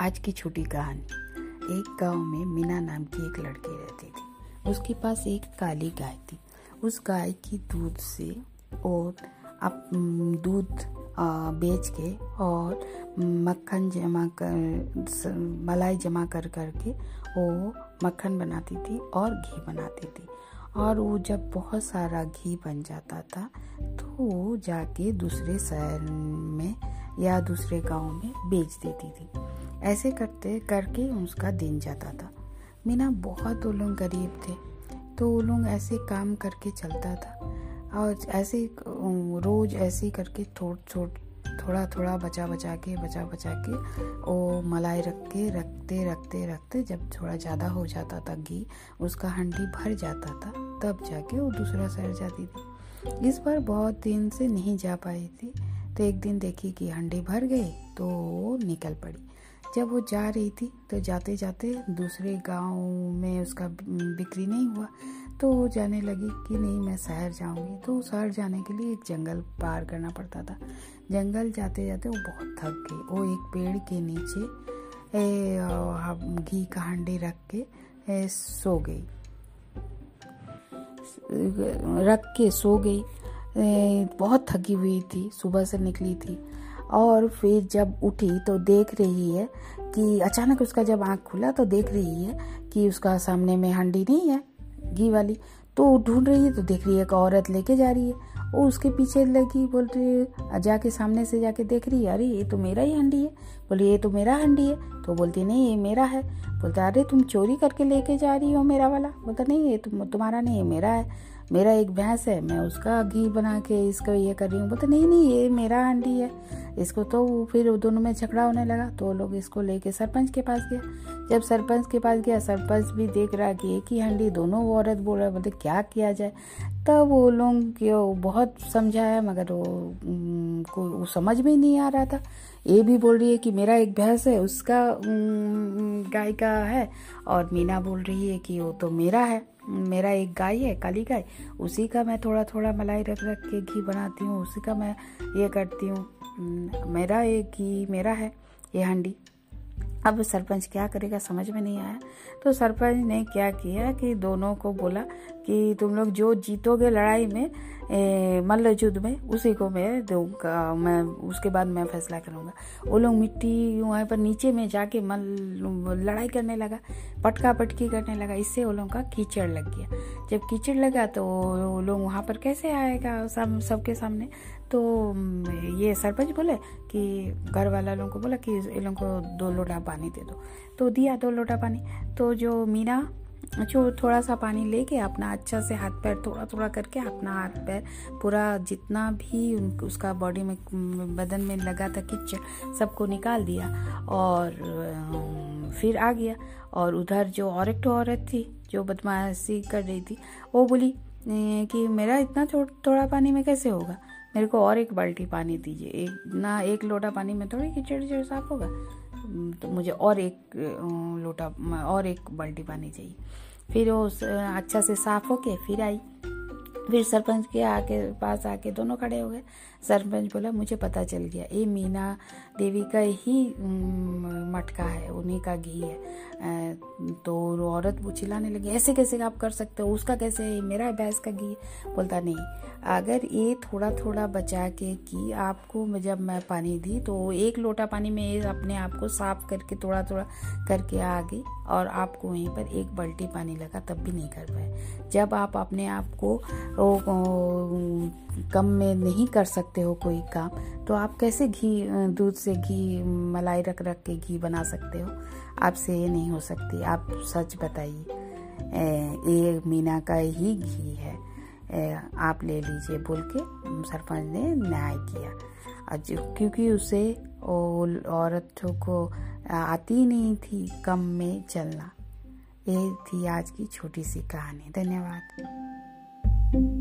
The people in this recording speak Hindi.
आज की छोटी कहानी। एक गाँव में मीना नाम की एक लड़की रहती थी। उसके पास एक काली गाय थी। उस गाय की दूध से और अब दूध बेच के और मक्खन जमा कर मलाई जमा कर करके वो मक्खन बनाती थी और घी बनाती थी। और वो जब बहुत सारा घी बन जाता था तो वो जाके दूसरे शहर में या दूसरे गाँव में बेच देती थी। ऐसे करते करके उसका दिन जाता था। मीना बहुत वो लोग गरीब थे तो वो लोग ऐसे काम करके चलता था। और ऐसे रोज ऐसे करके थोड़ थोड़, थोड़ा थोड़ा बचा बचा के, बचा बचा के वो मलाई रख के रखते रखते रखते जब थोड़ा ज़्यादा हो जाता था घी, उसका हंडी भर जाता था, तब जाके वो दूसरा शहर जाती थी। इस बार बहुत दिन से नहीं जा पाई थी तो एक दिन देखी कि हंडी भर गई तो वो निकल पड़ी। जब वो जा रही थी तो जाते जाते दूसरे गाँव में उसका बिक्री नहीं हुआ तो वो जाने लगी कि नहीं मैं शहर जाऊँगी। तो शहर जाने के लिए एक जंगल पार करना पड़ता था। जंगल जाते जाते वो बहुत थक गई। वो एक पेड़ के नीचे घी का हंडी रख के ए, सो गई। रख के सो गई। बहुत थकी हुई थी। सुबह से निकली थी। और फिर जब उठी तो देख रही है कि अचानक उसका जब आँख खुला तो देख रही है कि उसका सामने में हंडी नहीं है, घी वाली। तो ढूंढ रही है तो देख रही है एक औरत लेके जा रही है। वो उसके पीछे लगी, बोल रही है जाके सामने से जाके देख रही है, अरे, ये तो मेरा ही हंडी है। बोली, ये तो मेरा हंडी है। तो बोलती, नहीं, ये मेरा है। बोलता, अरे, तुम चोरी करके लेके जा रही हो मेरा वाला? बोलता, नहीं, ये तुम, तुम्हारा नहीं, ये मेरा है। मेरा एक भैंस है, मैं उसका घी बना के इसको ये कर रही हूँ। बोलते, नहीं नहीं, ये मेरा हंडी है। इसको तो फिर दोनों में झगड़ा होने लगा। तो वो लोग इसको लेके सरपंच के पास गया जब सरपंच के पास गया, सरपंच भी देख रहा कि एक ही हंडी दोनों औरत बोल रहे, बोलते, क्या किया जाए? तब वो लोग बहुत समझाया, मगर वो को, वो समझ में नहीं आ रहा था। ये भी बोल रही है कि मेरा एक भैंस है, उसका गाय का है, और मीना बोल रही है कि वो तो मेरा है। मेरा एक गाय है, काली गाय। उसी का मैं थोड़ा थोड़ा मलाई रख रख के घी बनाती हूँ, उसी का मैं ये करती हूँ। मेरा एक घी मेरा है, ये हांडी। अब सरपंच क्या करेगा, समझ में नहीं आया। तो सरपंच ने क्या किया कि दोनों को बोला कि तुम लोग जो जीतोगे लड़ाई में मल्ल युद्ध में, उसी को मैं दूँगा, मैं, उसके बाद मैं फैसला करूँगा। वो लोग मिट्टी वहाँ पर नीचे में जाके मल, लड़ाई करने लगा पटका पटकी करने लगा। इससे वो लोगों का कीचड़ लग गया। जब कीचड़ लगा तो वो लोग वहाँ पर कैसे आएगा सब सबके सामने? तो ये सरपंच बोले कि घर वाला लोगों को बोला कि, इन लोगों को दो लोटा पानी दे दो। तो दिया दो लोटा पानी। तो जो मीना जो थोड़ा सा पानी लेके अपना अच्छा से हाथ पैर थोड़ा थोड़ा करके अपना हाथ पैर पूरा जितना भी उसका बॉडी में बदन में लगा था किच सबको निकाल दिया और फिर आ गया और उधर जो और एक औरत थी जो बदमाशी कर रही थी, वो बोली कि मेरा इतना थोड़ा पानी में कैसे होगा? मेरे को और एक बाल्टी पानी दीजिए। एक, ना एक लोटा पानी में थोड़ी कीचड़ साफ़ होगा? तो मुझे और एक लोटा और एक बाल्टी पानी चाहिए। फिर वो अच्छा से साफ़ होके फिर आई। फिर सरपंच के आके, पास आके दोनों खड़े हो गए। सरपंच बोला, मुझे पता चल गया, ये मीना देवी का ही मटका है, उन्हीं का घी है। तो औरत वो चिल्लाने लगी, ऐसे कैसे आप कर सकते हो? उसका कैसे है? मेरा भैंस का घी बोलता, नहीं, अगर ये थोड़ा थोड़ा बचा के कि आपको जब मैं पानी दी तो एक लोटा पानी में अपने आप को साफ़ करके थोड़ा थोड़ा करके आ गई और आपको वहीं पर एक बाल्टी पानी लगा, तब भी नहीं कर पाए। जब आप अपने आप को कम में नहीं कर सकते हो कोई काम तो आप कैसे घी, दूध से घी, मलाई रख रख के घी बना सकते हो? आपसे ये नहीं हो सकती। आप सच बताइए। ये मीना का ही घी है। आप ले लीजिए बोल के सरपंच ने न्याय किया। क्योंकि उसे औरत को आती नहीं थी कम में चलना। ये थी आज की छोटी सी कहानी। धन्यवाद। thank you